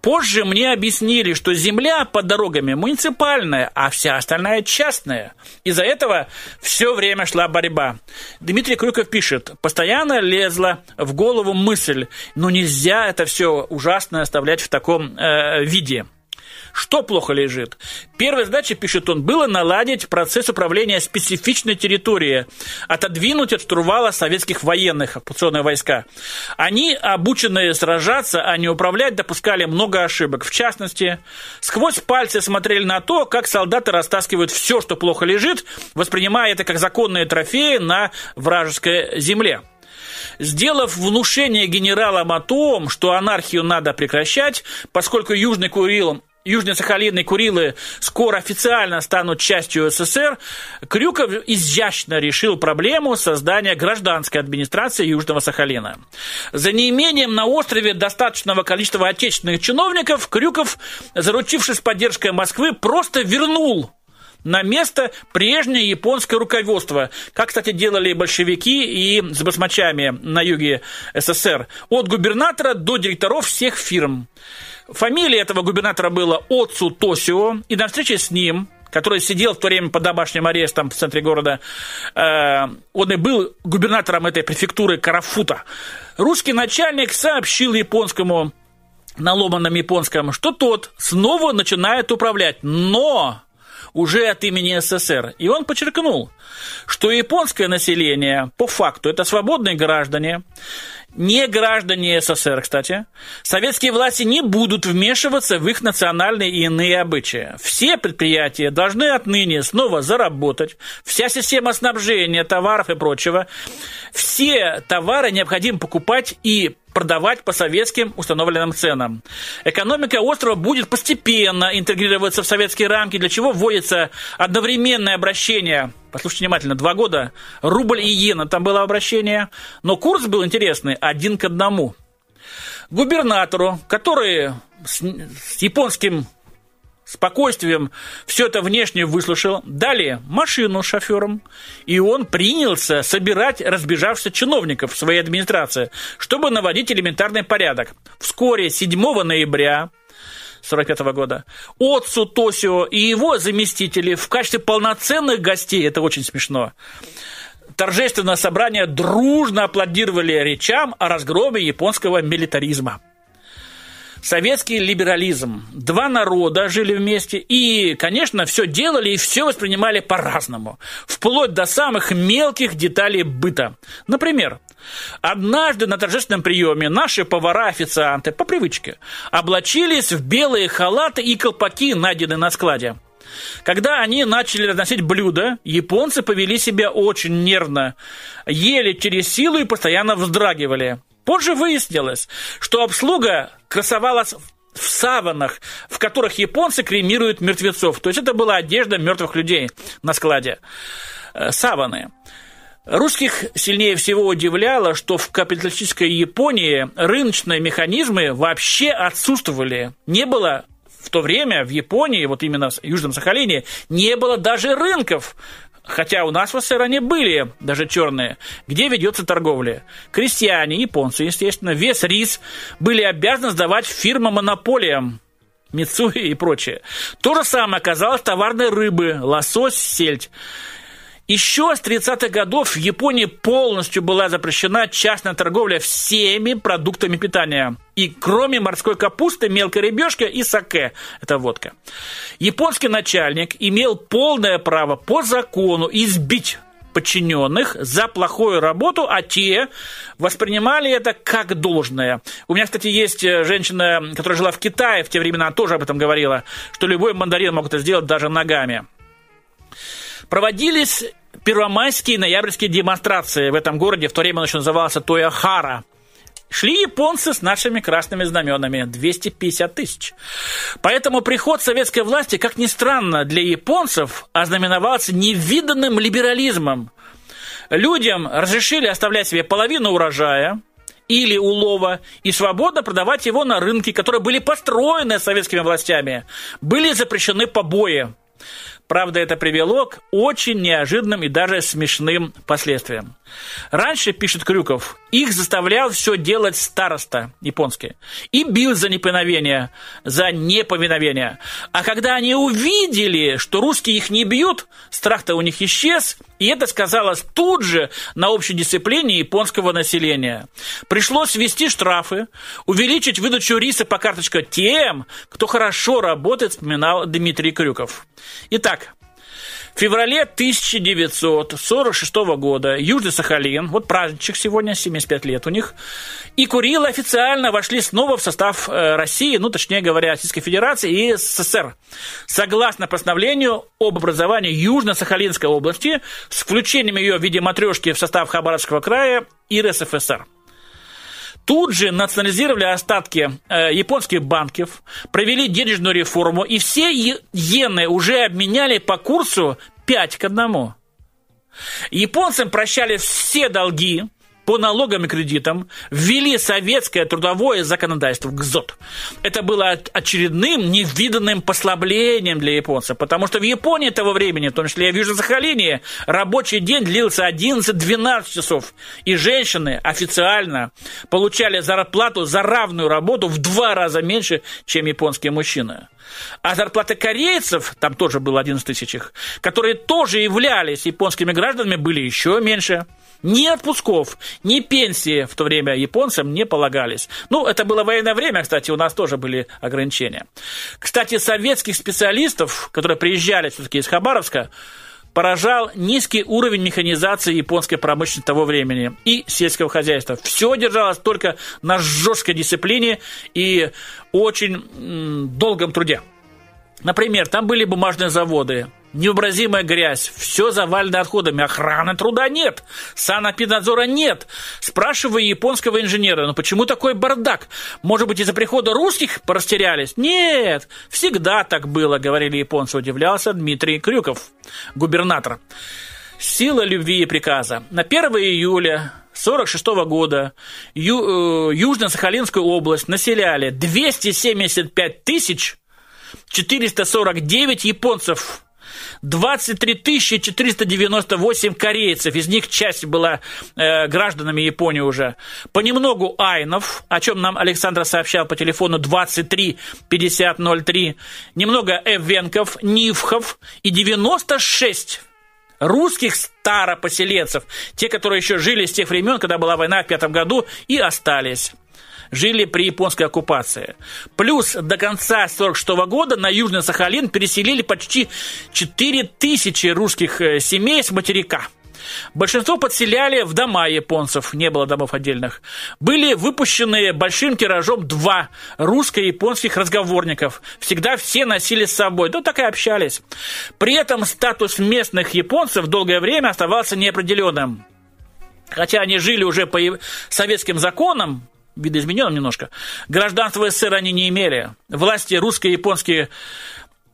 Позже мне объяснили, что земля под дорогами муниципальная, а вся остальная частная. Из-за этого все время шла борьба. Дмитрий Крюков пишет. Постоянно лезла в голову мысль, ну нельзя это все ужасно оставлять в таком э, виде. Что плохо лежит? Первая задача, пишет он, было наладить процесс управления специфичной территорией, отодвинуть от штурвала советских военных, оккупационные войска. Они, обученные сражаться, а не управлять, допускали много ошибок. В частности, сквозь пальцы смотрели на то, как солдаты растаскивают все, что плохо лежит, воспринимая это как законные трофеи на вражеской земле. Сделав внушение генералам о том, что анархию надо прекращать, поскольку Южный Курил Южные Сахалин и Курилы скоро официально станут частью СССР, Крюков изящно решил проблему создания гражданской администрации Южного Сахалина. За неимением на острове достаточного количества отечественных чиновников, Крюков, заручившись поддержкой Москвы, просто вернул на место прежнее японское руководство, как, кстати, делали большевики и с басмачами на юге СССР, от губернатора до директоров всех фирм. Фамилия этого губернатора была Отцу Тосио, и на встрече с ним который сидел в то время под домашним арестом в центре города, э, он и был губернатором этой префектуры Карафута. Русский начальник сообщил японскому на ломаном японском, что тот снова начинает управлять, но уже от имени СССР. И он подчеркнул, что японское население по факту это свободные граждане, не граждане СССР, кстати, советские власти не будут вмешиваться в их национальные и иные обычаи. Все предприятия должны отныне снова заработать, вся система снабжения товаров и прочего, все товары необходимо покупать и продавать по советским установленным ценам. Экономика острова будет постепенно интегрироваться в советские рамки, для чего вводится одновременное обращение, послушайте внимательно, два года, рубль и иена, там было обращение, но курс был интересный, один к одному. Губернатору, который с, с японским спокойствием все это внешне выслушал, дали машину шофером, и он принялся собирать разбежавшихся чиновников в своей администрации, чтобы наводить элементарный порядок. Вскоре, 7 ноября 1945 года. Отцу Тосио и его заместители в качестве полноценных гостей, это очень смешно, торжественное собрание дружно аплодировали речам о разгроме японского милитаризма советский либерализм. Два народа жили вместе и, конечно, все делали и все воспринимали по-разному, вплоть до самых мелких деталей быта. Например, Однажды на торжественном приеме наши повара-официанты по привычке облачились в белые халаты и колпаки, найденные на складе. Когда они начали разносить блюда, японцы повели себя очень нервно, ели через силу и постоянно вздрагивали. Позже выяснилось, что обслуга красовалась в саванах, в которых японцы кремируют мертвецов. То есть это была одежда мертвых людей на складе. Э, саваны. Русских сильнее всего удивляло, что в капиталистической Японии рыночные механизмы вообще отсутствовали. Не было в то время в Японии, вот именно в Южном Сахалине, не было даже рынков, Хотя у нас в СССР они были, даже черные, где ведется торговля. Крестьяне, японцы, естественно, вес рис были обязаны сдавать фирмам-монополиям, Мицуи и прочее. То же самое оказалось товарной рыбы, лосось, сельдь. Еще с 30-х годов в Японии полностью была запрещена частная торговля всеми продуктами питания. И кроме морской капусты, мелкой рыбешки и саке, это водка. Японский начальник имел полное право по закону избить подчиненных за плохую работу, а те воспринимали это как должное. У меня, кстати, есть э, женщина, которая жила в Китае в те времена, тоже об этом говорила, что любой мандарин мог это сделать даже ногами. Проводились первомайские ноябрьские демонстрации в этом городе, в то время он еще назывался Тояхара. Шли японцы с нашими красными знаменами, 250 тысяч. Поэтому приход советской власти, как ни странно, для японцев ознаменовался невиданным либерализмом. Людям разрешили оставлять себе половину урожая, или улова и свободно продавать его на рынке, которые были построены советскими властями. Были запрещены побои. Правда, это привело к очень неожиданным и даже смешным последствиям. Раньше, пишет Крюков, их заставлял все делать староста японский и бил за неповиновение, за неповиновение. А когда они увидели, что русские их не бьют, страх-то у них исчез, и это сказалось тут же на общей дисциплине японского населения. Пришлось ввести штрафы, увеличить выдачу риса по карточке тем, кто хорошо работает, вспоминал Дмитрий Крюков. Итак, в феврале 1946 года Южный Сахалин, вот праздничек сегодня, 75 лет у них, и Курилы официально вошли снова в состав э, России, ну, точнее говоря, Российской Федерации и СССР. Согласно постановлению об образовании Южно-Сахалинской области с включением ее в виде матрешки в состав Хабаровского края и РСФСР. Тут же национализировали остатки э, японских банков, провели денежную реформу, и все иены уже обменяли по курсу 5 к 1. Японцам прощали все долги, по налогам и кредитам ввели советское трудовое законодательство ГЗОТ. Это было очередным невиданным послаблением для японцев, потому что в Японии того времени, в том числе и в Южном Сахалине, рабочий день длился 11-12 часов, и женщины официально получали зарплату за равную работу в два раза меньше, чем японские мужчины. А зарплаты корейцев, там тоже было 11 тысяч их, которые тоже являлись японскими гражданами, были еще меньше. Ни отпусков, ни пенсии в то время японцам не полагались. Ну, это было военное время, кстати, у нас тоже были ограничения. Кстати, советских специалистов, которые приезжали все-таки из Хабаровска, поражал низкий уровень механизации японской промышленности того времени и сельского хозяйства. Все держалось только на жесткой дисциплине и очень долгом труде. Например, там были бумажные заводы, невообразимая грязь, все завалено отходами, охраны труда нет, санэпиднадзора нет. Спрашиваю японского инженера, ну почему такой бардак? Может быть, из-за прихода русских порастерялись? Нет, всегда так было, говорили японцы, удивлялся Дмитрий Крюков, губернатор. Сила любви и приказа. На 1 июля 1946 года Ю, э, Южно-Сахалинскую область населяли 275 тысяч 449 японцев 23 498 корейцев, из них часть была э, гражданами Японии уже. Понемногу айнов, о чем нам Александр сообщал по телефону 23 5003, немного эвенков, нивхов и 96 русских старопоселенцев, те, которые еще жили с тех времен, когда была война в пятом году, и остались жили при японской оккупации. Плюс до конца 1946 года на Южный Сахалин переселили почти 4 тысячи русских э, семей с материка – Большинство подселяли в дома японцев, не было домов отдельных. Были выпущены большим тиражом два русско-японских разговорников. Всегда все носили с собой, да так и общались. При этом статус местных японцев долгое время оставался неопределенным. Хотя они жили уже по советским законам, видоизмененным немножко, гражданство СССР они не имели. Власти русско-японские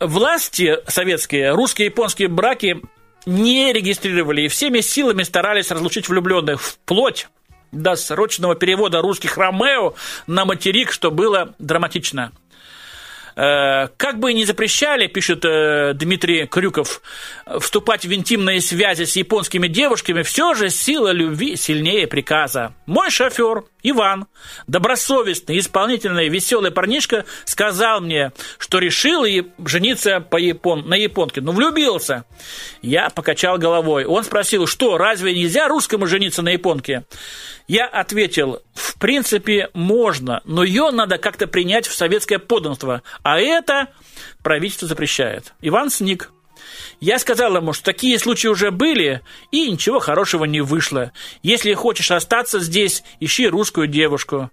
власти советские, русско-японские браки не регистрировали и всеми силами старались разлучить влюбленных вплоть до срочного перевода русских Ромео на материк, что было драматично. Э, как бы ни запрещали, пишет э, Дмитрий Крюков, вступать в интимные связи с японскими девушками, все же сила любви сильнее приказа. Мой шофер Иван, добросовестный, исполнительный, веселый парнишка, сказал мне, что решил жениться по япон... на японке. Ну, влюбился. Я покачал головой. Он спросил, что, разве нельзя русскому жениться на японке? Я ответил, в принципе, можно, но ее надо как-то принять в советское подданство, а это правительство запрещает. Иван сник. Я сказал ему, что такие случаи уже были, и ничего хорошего не вышло. Если хочешь остаться здесь, ищи русскую девушку.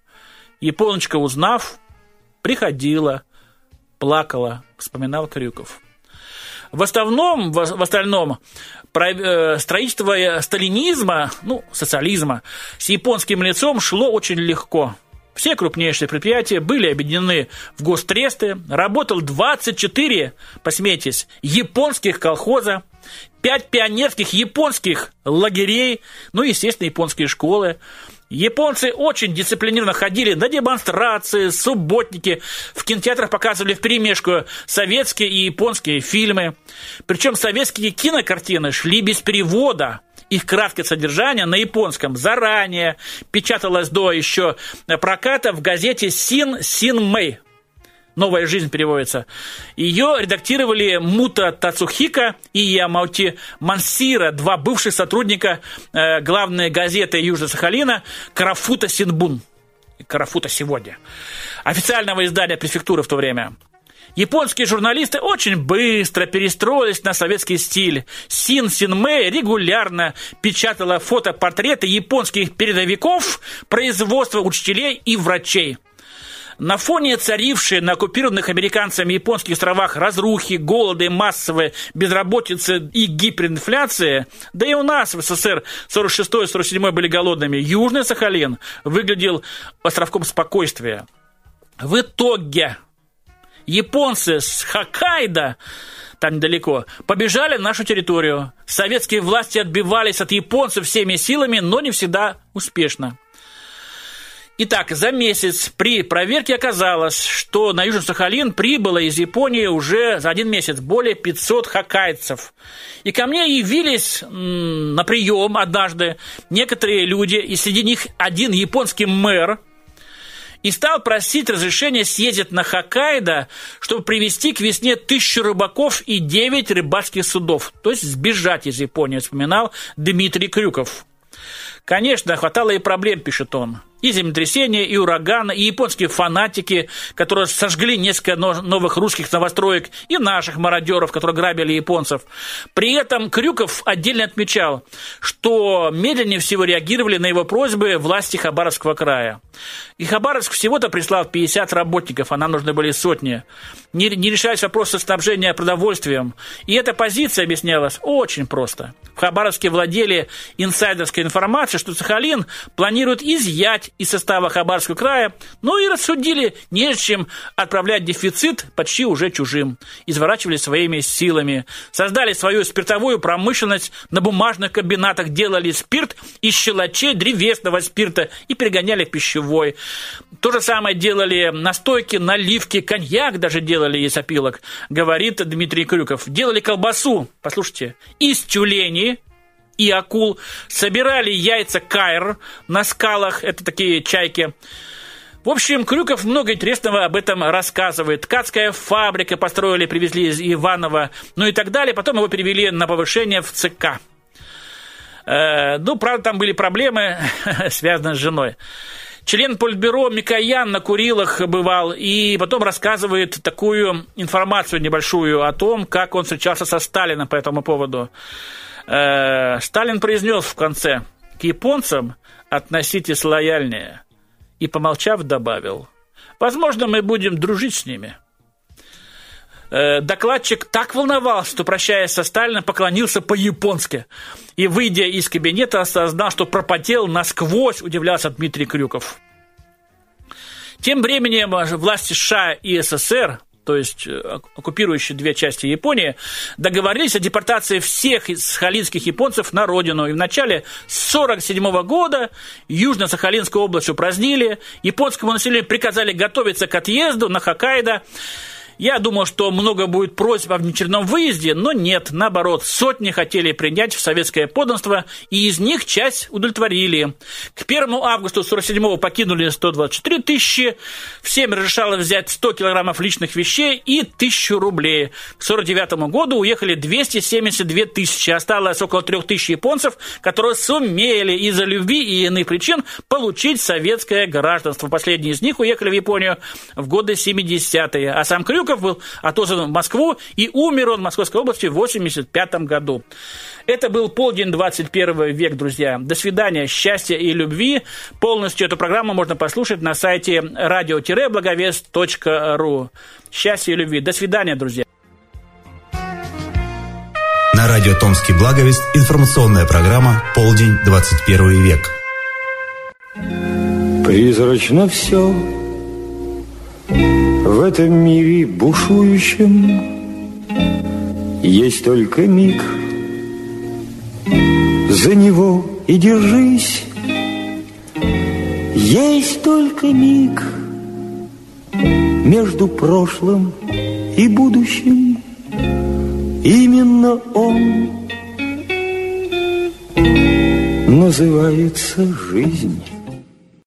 Японочка, узнав, приходила, плакала, вспоминал Крюков. В основном, в, остальном, Э, строительство сталинизма, ну, социализма, с японским лицом шло очень легко. Все крупнейшие предприятия были объединены в гостресты, работал 24, посмейтесь, японских колхоза, 5 пионерских японских лагерей, ну, естественно, японские школы. Японцы очень дисциплинированно ходили на демонстрации, субботники. В кинотеатрах показывали в перемешку советские и японские фильмы. Причем советские кинокартины шли без перевода. Их краткое содержание на японском заранее печаталось до еще проката в газете «Син Син Мэй». «Новая жизнь» переводится. Ее редактировали Мута Тацухика и Ямаути Мансира, два бывших сотрудника э, главной газеты Южно-Сахалина Карафута Синбун. Карафута сегодня. Официального издания префектуры в то время. Японские журналисты очень быстро перестроились на советский стиль. Син Синмэ регулярно печатала фотопортреты японских передовиков, производства учителей и врачей – на фоне царившей на оккупированных американцами японских островах разрухи, голода и массовой безработицы и гиперинфляции, да и у нас в СССР 46-47 были голодными, Южный Сахалин выглядел островком спокойствия. В итоге японцы с Хоккайдо там недалеко, побежали на нашу территорию. Советские власти отбивались от японцев всеми силами, но не всегда успешно. Итак, за месяц при проверке оказалось, что на Южный Сахалин прибыло из Японии уже за один месяц более 500 хоккайцев. И ко мне явились на прием однажды некоторые люди, и среди них один японский мэр, и стал просить разрешения съездить на Хоккайдо, чтобы привести к весне тысячу рыбаков и девять рыбацких судов, то есть сбежать из Японии, вспоминал Дмитрий Крюков. Конечно, хватало и проблем, пишет он и землетрясения, и ураганы, и японские фанатики, которые сожгли несколько новых русских новостроек, и наших мародеров, которые грабили японцев. При этом Крюков отдельно отмечал, что медленнее всего реагировали на его просьбы власти Хабаровского края. И Хабаровск всего-то прислал 50 работников, а нам нужны были сотни. Не, не решались вопросы снабжения продовольствием. И эта позиция объяснялась очень просто. В Хабаровске владели инсайдерской информацией, что Сахалин планирует изъять из состава Хабарского края, ну и рассудили, не чем отправлять дефицит почти уже чужим. Изворачивали своими силами. Создали свою спиртовую промышленность, на бумажных комбинатах делали спирт из щелочей древесного спирта и перегоняли в пищевой. То же самое делали настойки, наливки, коньяк даже делали из опилок, говорит Дмитрий Крюков. Делали колбасу, послушайте, из тюленей, и акул, собирали яйца кайр на скалах, это такие чайки. В общем, Крюков много интересного об этом рассказывает. Ткацкая фабрика построили, привезли из Иванова, ну и так далее. Потом его перевели на повышение в ЦК. Э, ну, правда, там были проблемы, связанные с женой. Член Польбюро Микоян на Курилах бывал и потом рассказывает такую информацию небольшую о том, как он встречался со Сталином по этому поводу. Э, Сталин произнес в конце, к японцам относитесь лояльнее. И, помолчав, добавил, возможно, мы будем дружить с ними. Э, докладчик так волновался, что, прощаясь со Сталином, поклонился по-японски. И, выйдя из кабинета, осознал, что пропотел насквозь, удивлялся Дмитрий Крюков. Тем временем власти США и СССР то есть э, оккупирующие две части Японии, договорились о депортации всех сахалинских японцев на родину. И в начале 1947 года Южно-Сахалинскую область упразднили, японскому населению приказали готовиться к отъезду на Хоккайдо. Я думал, что много будет просьб о внеочередном выезде, но нет, наоборот, сотни хотели принять в советское подданство, и из них часть удовлетворили. К 1 августа 47-го покинули 124 тысячи, всем разрешалось взять 100 килограммов личных вещей и 1000 рублей. К 49 году уехали 272 тысячи, осталось около 3 тысяч японцев, которые сумели из-за любви и иных причин получить советское гражданство. Последние из них уехали в Японию в годы 70-е, а сам Крюк Крюков был отозван в Москву, и умер он в Московской области в 85 году. Это был полдень 21 век, друзья. До свидания, счастья и любви. Полностью эту программу можно послушать на сайте radio-благовест.ру. Счастья и любви. До свидания, друзья. На радио «Томский благовест» информационная программа «Полдень 21 век». Призрачно все в этом мире бушующем Есть только миг. За него и держись Есть только миг Между прошлым и будущим. Именно он Называется жизнь